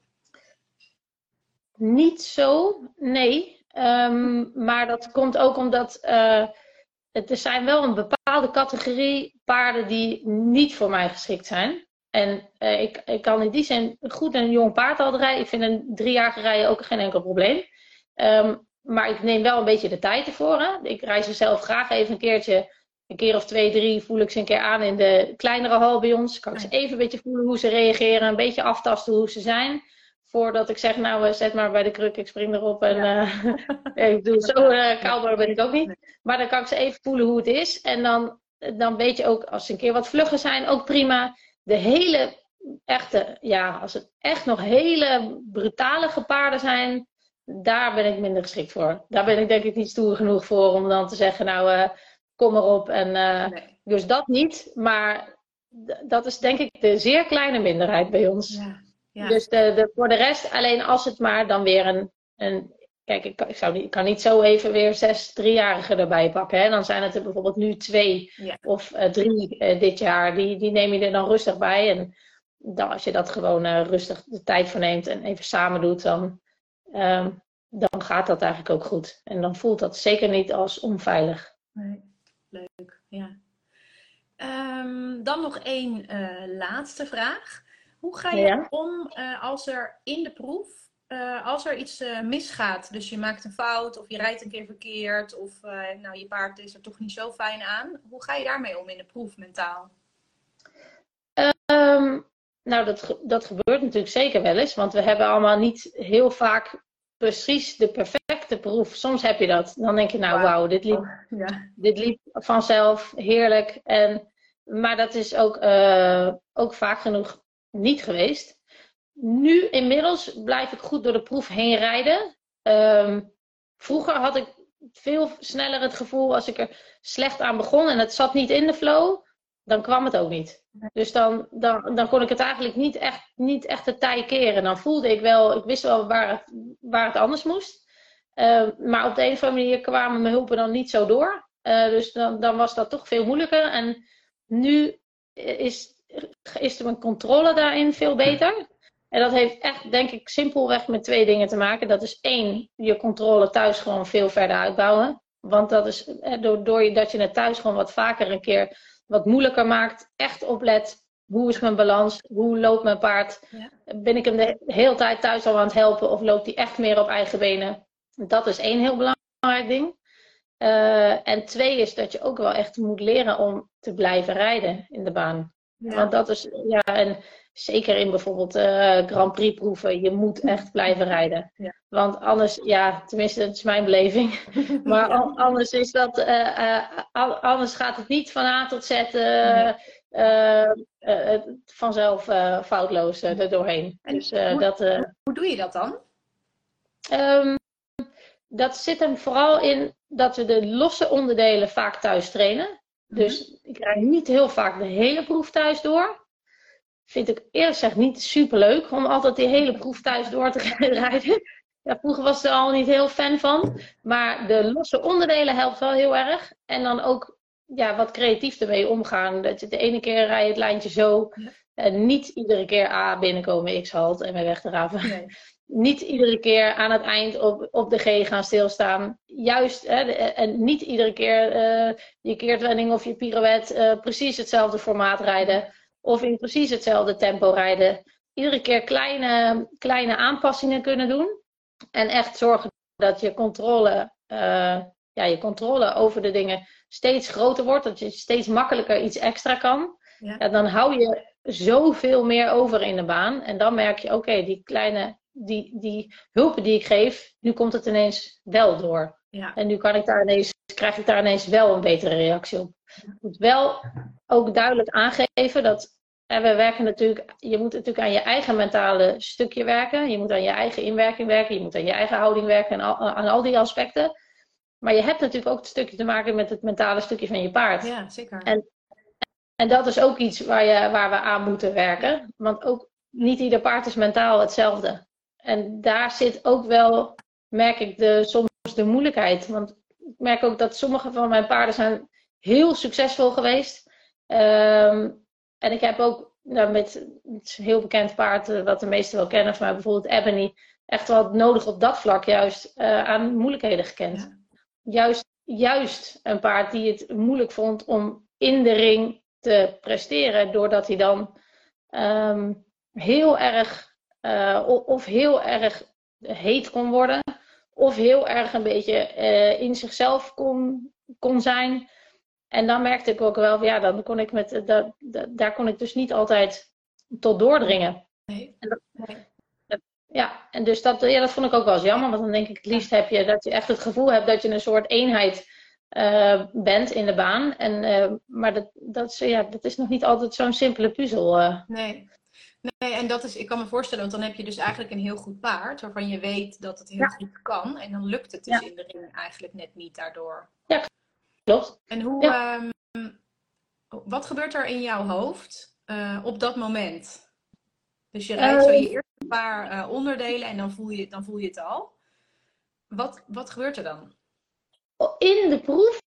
Niet zo, nee. Um, maar dat komt ook omdat uh, het, er zijn wel een bepaalde categorie paarden die niet voor mij geschikt zijn. En ik, ik kan in die zin goed een jong paard al rijden. Ik vind een driejarige rijden ook geen enkel probleem. Um, maar ik neem wel een beetje de tijd ervoor. Hè? Ik reis er zelf graag even een keertje, een keer of twee, drie, voel ik ze een keer aan in de kleinere hal bij ons. Kan ik ze even een beetje voelen hoe ze reageren, een beetje aftasten hoe ze zijn. Voordat ik zeg, nou, eh, zet maar bij de kruk, ik spring erop en ja. uh, (laughs) ik doe zo uh, ben ik ook niet. Maar dan kan ik ze even voelen hoe het is. En dan, dan weet je ook, als ze een keer wat vlugger zijn, ook prima. De hele echte, ja, als het echt nog hele brutale gepaarden zijn, daar ben ik minder geschikt voor. Daar ben ik denk ik niet stoer genoeg voor om dan te zeggen, nou, uh, kom erop. En, uh, Dus dat niet, maar dat is denk ik de zeer kleine minderheid bij ons. Ja, ja. Dus de, de, voor de rest, alleen als het maar dan weer een. een kijk, ik, ik, zou niet, ik kan niet zo even weer zes driejarigen erbij pakken. Hè? Dan zijn het er bijvoorbeeld nu twee ja. of uh, drie dit jaar. Die, die neem je er dan rustig bij. En dan, als je dat gewoon rustig de tijd voor neemt en even samen doet, dan um, dan gaat dat eigenlijk ook goed. En dan voelt dat zeker niet als onveilig. Nee, leuk, ja. Um, dan nog één uh, laatste vraag. Hoe ga je ja? om uh, als er in de proef, uh, als er iets misgaat, dus je maakt een fout of je rijdt een keer verkeerd of nou, je paard is er toch niet zo fijn aan. Hoe ga je daarmee om in de proef mentaal? Um, nou, dat, dat gebeurt natuurlijk zeker wel eens, want we hebben allemaal niet heel vaak precies de perfecte proef. Soms heb je dat. Dan denk je, nou wauw, dit, liep, oh, ja. dit liep vanzelf heerlijk. En, maar dat is ook, uh, ook vaak genoeg niet geweest. Nu inmiddels blijf ik goed door de proef heen rijden. Um, vroeger had ik veel sneller het gevoel als ik er slecht aan begon en het zat niet in de flow. Dan kwam het ook niet. Dus dan, dan, dan kon ik het eigenlijk niet echt, niet echt de tij keren. Dan voelde ik wel, ik wist wel waar het, waar het anders moest. Uh, maar op de een of andere manier kwamen mijn hulpen dan niet zo door. Uh, dus dan, dan was dat toch veel moeilijker. En nu is, is mijn controle daarin veel beter. En dat heeft echt, denk ik, simpelweg met twee dingen te maken. Dat is één, je controle thuis gewoon veel verder uitbouwen. Want dat is doordat dat je het thuis gewoon wat vaker een keer wat moeilijker maakt. Echt oplet. Hoe is mijn balans? Hoe loopt mijn paard? Ja. Ben ik hem de hele tijd thuis al aan het helpen? Of loopt hij echt meer op eigen benen? Dat is één heel belangrijk ding. Uh, en twee is dat je ook wel echt moet leren om te blijven rijden in de baan. Ja. Want dat is, ja, en zeker in bijvoorbeeld uh, Grand Prix proeven, je moet echt blijven (laughs) rijden. Ja. Want anders, ja, tenminste, dat is mijn beleving. (laughs) maar ja. anders is dat, uh, anders gaat het niet van A tot Z vanzelf foutloos er doorheen. En dus, hoe, dat, hoe doe je dat dan? Um, dat zit hem vooral in dat we de losse onderdelen vaak thuis trainen. Dus mhm. ik rijd niet heel vaak de hele proef thuis door. Vind ik eerlijk gezegd niet super leuk om altijd die hele proef thuis door te (laughs) rijden. Ja, vroeger was ik er al niet heel fan van. Maar de losse onderdelen helpt wel heel erg. En dan ook ja, wat creatief ermee omgaan. Dat je de ene keer rij je het lijntje zo. En niet iedere keer A binnenkomen, X halt en weer weg te raven. Nee (laughs) niet iedere keer aan het eind op, op de G gaan stilstaan. Juist, hè, en niet iedere keer uh, je keertwending of je pirouette uh, precies hetzelfde formaat rijden. Of in precies hetzelfde tempo rijden. Iedere keer kleine, kleine aanpassingen kunnen doen. En echt zorgen dat je controle, uh, ja, je controle over de dingen steeds groter wordt. Dat je steeds makkelijker iets extra kan. Ja. ja dan hou je zoveel meer over in de baan. En dan merk je, oké, die kleine die, die hulpen die ik geef, nu komt het ineens wel door. Ja. En nu kan ik daar ineens, krijg ik daar ineens wel een betere reactie op. Ik moet wel ook duidelijk aangeven dat en we werken natuurlijk, je moet natuurlijk aan je eigen mentale stukje werken. Je moet aan je eigen inwerking werken. Je moet aan je eigen houding werken en al, aan al die aspecten. Maar je hebt natuurlijk ook het stukje te maken met het mentale stukje van je paard. Ja, zeker. En, en dat is ook iets waar, je, waar we aan moeten werken. Want ook niet ieder paard is mentaal hetzelfde. En daar zit ook wel, merk ik, de, soms de moeilijkheid. Want ik merk ook dat sommige van mijn paarden zijn heel succesvol geweest. Um, en ik heb ook nou, met een heel bekend paard, eh, wat de meesten wel kennen van mij, bijvoorbeeld Ebony, echt wat nodig op dat vlak juist uh, aan moeilijkheden gekend. Juist, juist een paard die het moeilijk vond om in de ring te presteren, doordat hij dan um, heel erg uh, of heel erg heet kon worden, of heel erg een beetje uh, in zichzelf kon, kon zijn. En dan merkte ik ook wel, ja, dan kon ik met, dat, daar kon ik dus niet altijd tot doordringen. Nee. En dat. Ja, en dus dat, ja, dat vond ik ook wel eens jammer. Want dan denk ik, het liefst heb je dat je echt het gevoel hebt dat je een soort eenheid uh, bent in de baan. En, uh, maar dat, dat, ja, dat is nog niet altijd zo'n simpele puzzel. Uh. Nee. Nee, en dat is, ik kan me voorstellen, want dan heb je dus eigenlijk een heel goed paard, waarvan je weet dat het heel goed kan. En dan lukt het dus in de ring eigenlijk net niet daardoor. Ja, klopt. En hoe, um, wat gebeurt er in jouw hoofd uh, op dat moment? Dus je rijdt zo je ehm. eerste paar uh, onderdelen en dan voel, je, dan voel je het al. Wat, wat gebeurt er dan? In de proef,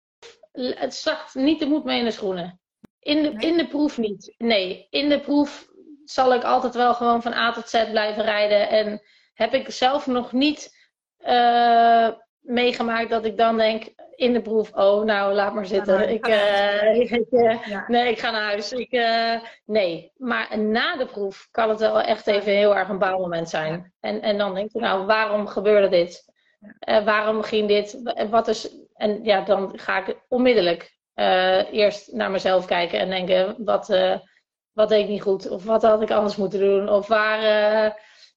het zakt niet de moed mee in de schoenen. In de, nee? in de proef niet. Nee, in de proef zal ik altijd wel gewoon van A tot Z blijven rijden. En heb ik zelf nog niet uh, meegemaakt dat ik dan denk in de proef, oh nou laat maar zitten. ik, uh, (laughs) ik, uh, Nee, ik ga naar huis. Ik, nee, maar na de proef kan het wel echt even heel erg een bouwmoment zijn. En, en dan denk ik, nou waarom gebeurde dit? waarom ging dit? Wat is... En ja, dan ga ik onmiddellijk eerst naar mezelf kijken en denken, wat wat deed ik niet goed? Of wat had ik anders moeten doen? Of waar.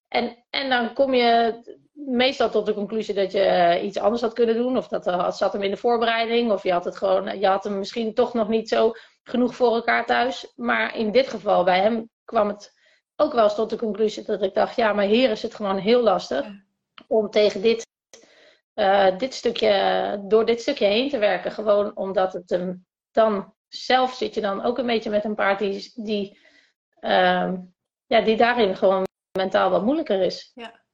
En, en dan kom je meestal tot de conclusie dat je uh, iets anders had kunnen doen. Of dat uh, zat hem in de voorbereiding. Of je had het gewoon, je had hem misschien toch nog niet zo genoeg voor elkaar thuis. Maar in dit geval, bij hem kwam het ook wel eens tot de conclusie dat ik dacht, ja, maar hier is het gewoon heel lastig om tegen dit, dit stukje, door dit stukje heen te werken. Gewoon omdat het hem dan zelf zit je dan ook een beetje met een paard die, die, ehm, ja, die daarin gewoon mentaal wat moeilijker is. Ja.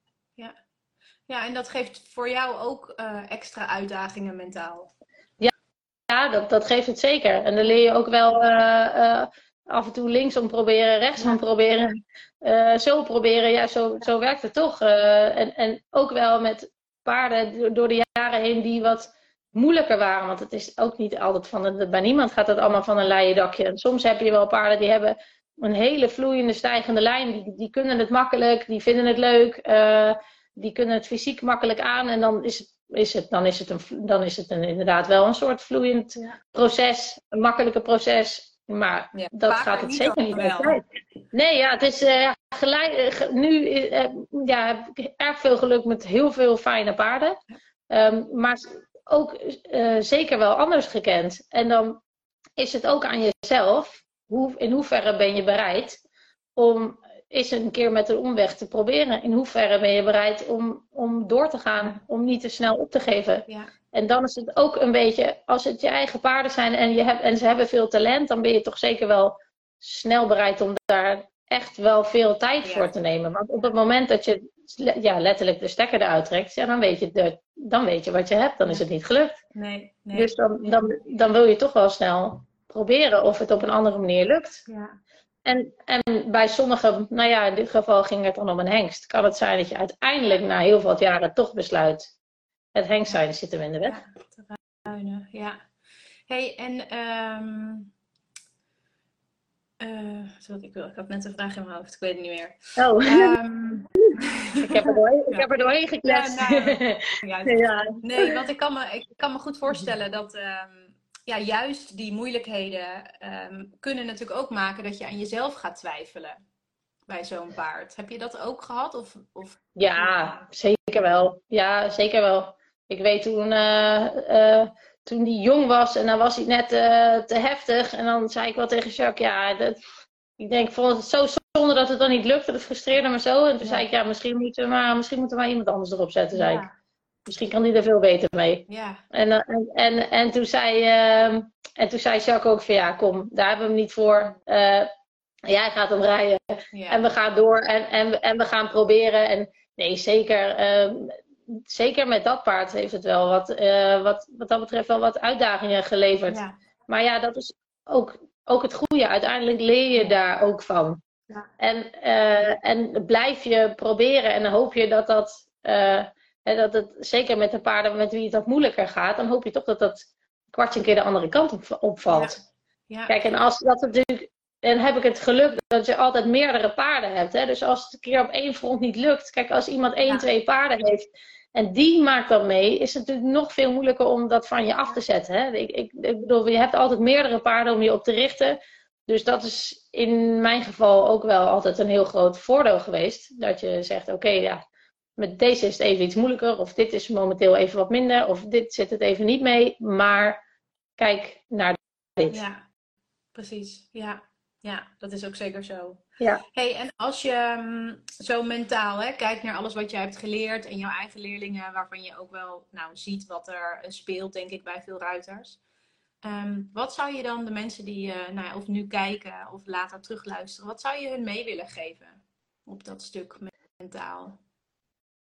Ja en dat geeft voor jou ook eh, extra uitdagingen mentaal. Ja, ja dat, dat geeft het zeker. En dan leer je ook wel uh, af en toe linksom proberen, rechtsom proberen, zo proberen. Ja, zo, zo werkt het toch. en, en ook wel met paarden door de jaren heen die wat moeilijker waren. Want het is ook niet altijd van, de, bij niemand gaat het allemaal van een leien dakje. En soms heb je wel paarden die hebben een hele vloeiende, stijgende lijn. Die, die kunnen het makkelijk, die vinden het leuk, uh, die kunnen het fysiek makkelijk aan. En dan is het, is het, dan is het, een, dan is het een, inderdaad wel een soort vloeiend proces, een makkelijke proces. Maar ja, dat gaat het zeker niet altijd. Nee, ja, het is uh, gelijk, uh, nu uh, ja, heb ik erg veel geluk met heel veel fijne paarden. Um, maar ook zeker wel anders gekend. En dan is het ook aan jezelf. Hoe, in hoeverre ben je bereid om eens een keer met een omweg te proberen? In hoeverre ben je bereid om, om door te gaan, om niet te snel op te geven? Ja. En dan is het ook een beetje, als het je eigen paarden zijn en, je hebt, en ze hebben veel talent, dan ben je toch zeker wel snel bereid om daar echt wel veel tijd voor te nemen. Want op het moment dat je ja, letterlijk de stekker eruit trekt, ja, dan, weet je de, dan weet je wat je hebt. Dan is het niet gelukt. Nee, nee. Dus dan, dan, dan wil je toch wel snel proberen of het op een andere manier lukt. Ja. En, en bij sommigen, nou ja, in dit geval ging het dan om een hengst. Kan het zijn dat je uiteindelijk na heel veel jaren toch besluit het Henk zijn zit hem in de weg. Ja, ruinen, ja. hey, en um, uh, ik, wil, ik had net een vraag in mijn hoofd, ik weet het niet meer. Oh. Um, (laughs) ik heb er doorheen, ik heb er doorheen gekletst. Ja, nou, (laughs) ja. Nee, want ik kan me, ik kan me goed voorstellen dat um, ja, juist die moeilijkheden kunnen natuurlijk ook maken dat je aan jezelf gaat twijfelen bij zo'n paard. Heb je dat ook gehad? Of, of... Ja, zeker wel. Ja, zeker wel. Ik weet toen, uh, toen die jong was en dan was hij net uh, te heftig. En dan zei ik wel tegen Jacques, ja, dat, ik denk, ik vond het zo zonde dat het dan niet lukte. Dat frustreerde me zo. En toen zei ik, ja, misschien moeten we maar, misschien moeten we maar iemand anders erop zetten, zei ik. Misschien kan die er veel beter mee. Ja. En, en, en, en, toen zei, ehm, en toen zei Jacques ook van, ja, kom, daar hebben we hem niet voor. jij gaat hem rijden. Ja. En we gaan door en, en, en we gaan proberen. En nee, zeker ehm, zeker met dat paard heeft het wel wat, uh, wat, wat dat betreft wel wat uitdagingen geleverd. Ja. Maar ja, dat is ook, ook het goede. Uiteindelijk leer je daar ook van. Ja. En, uh, en blijf je proberen en dan hoop je dat dat, uh, dat het, zeker met de paarden met wie het wat moeilijker gaat, dan hoop je toch dat dat kwartje een keer de andere kant op, opvalt. Ja. Kijk, en als dat natuurlijk en heb ik het geluk dat je altijd meerdere paarden hebt. Hè? Dus als het een keer op één front niet lukt. Kijk, als iemand één, twee paarden heeft en die maakt dan mee, is het natuurlijk nog veel moeilijker om dat van je af te zetten. Hè? Ik, ik, ik bedoel, je hebt altijd meerdere paarden om je op te richten. Dus dat is in mijn geval ook wel altijd een heel groot voordeel geweest. Dat je zegt, oké, ja, met deze is het even iets moeilijker. Of dit is momenteel even wat minder. Of dit zit het even niet mee. Maar kijk naar dit. Ja, precies. Ja, ja, dat is ook zeker zo. Ja. Hey, en als je um, zo mentaal hè, kijkt naar alles wat je hebt geleerd en jouw eigen leerlingen, waarvan je ook wel nou, ziet wat er eh, speelt, denk ik, bij veel ruiters. Um, wat zou je dan de mensen die uh, nou, of nu kijken of later terugluisteren, wat zou je hun mee willen geven op dat stuk mentaal?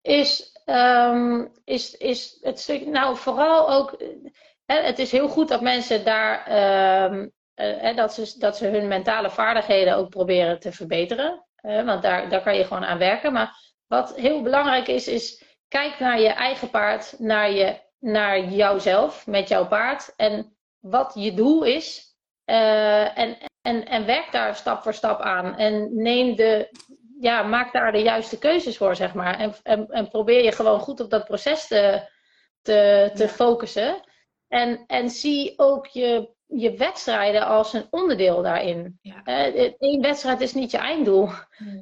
Is, um, is, is het stuk, nou vooral ook, eh, hè, het is heel goed dat mensen daar uh, dat, ze, dat ze hun mentale vaardigheden ook proberen te verbeteren. Want daar, daar kan je gewoon aan werken. Maar wat heel belangrijk is, is kijk naar je eigen paard, naar, je, naar jouzelf met jouw paard. En wat je doel is. Uh, en, en, en werk daar stap voor stap aan. En neem de, ja, maak daar de juiste keuzes voor, zeg maar. En, en, en probeer je gewoon goed op dat proces te, te, te ja. focussen. En, en zie ook je je wedstrijden als een onderdeel daarin. Ja. Eén wedstrijd is niet je einddoel.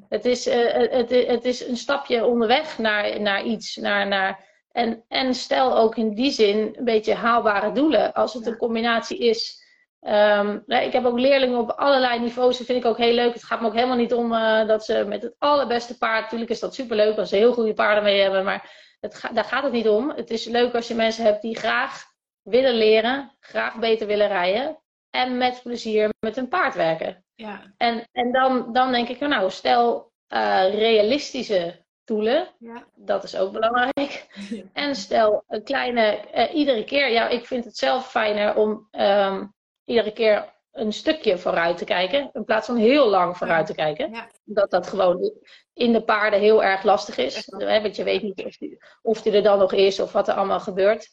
Het, is, uh, het, het is een stapje onderweg naar, naar iets. Naar, naar, en, en stel ook in die zin een beetje haalbare doelen. Als het ja. een combinatie is. Um, ik heb ook leerlingen op allerlei niveaus. Dat vind ik ook heel leuk. Het gaat me ook helemaal niet om uh, dat ze met het allerbeste paard. Natuurlijk is dat superleuk als ze heel goede paarden mee hebben. Maar het ga, daar gaat het niet om. Het is leuk als je mensen hebt die graag willen leren, graag beter willen rijden. en met plezier met een paard werken. Ja. En, en dan, dan denk ik, nou, stel uh, realistische doelen. Ja. Dat is ook belangrijk. En stel een kleine, uh, iedere keer, ja, ik vind het zelf fijner om um, iedere keer een stukje vooruit te kijken, in plaats van heel lang vooruit te kijken. Ja. Dat dat gewoon in de paarden heel erg lastig is. Hè, want je weet niet of die, of die er dan nog is of wat er allemaal gebeurt.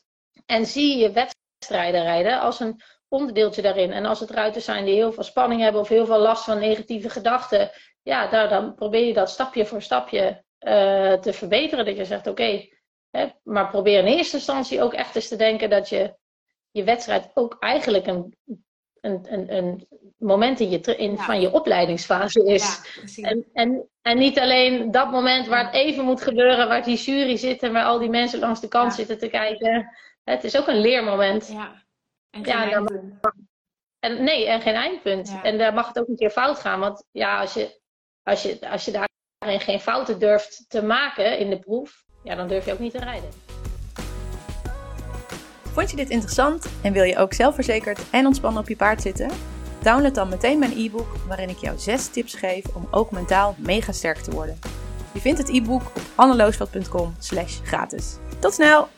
En zie je wedstrijden rijden als een onderdeeltje daarin. En als het ruiters zijn die heel veel spanning hebben of heel veel last van negatieve gedachten, ja, daar, dan probeer je dat stapje voor stapje uh, te verbeteren. Dat je zegt, oké, okay, maar probeer in eerste instantie ook echt eens te denken dat je je wedstrijd ook eigenlijk een, een, een, een moment in je, in, Ja. van je opleidingsfase is. Ja. En, en, en niet alleen dat moment waar het even moet gebeuren, waar die jury zit en waar al die mensen langs de kant Ja. zitten te kijken. Het is ook een leermoment. ja. En Ja, geen dan- eindpunt. En nee, en geen eindpunt. En daar mag het ook een keer fout gaan. Want ja, als je, als je, als je daarin geen fouten durft te maken in de proef, ja, dan durf je ook niet te rijden. Vond je dit interessant en wil je ook zelfverzekerd en ontspannen op je paard zitten? Download dan meteen mijn e-book waarin ik jou 6 tips geef om ook mentaal mega sterk te worden. Je vindt het e-book op anneloosveld.com slash gratis. Tot snel!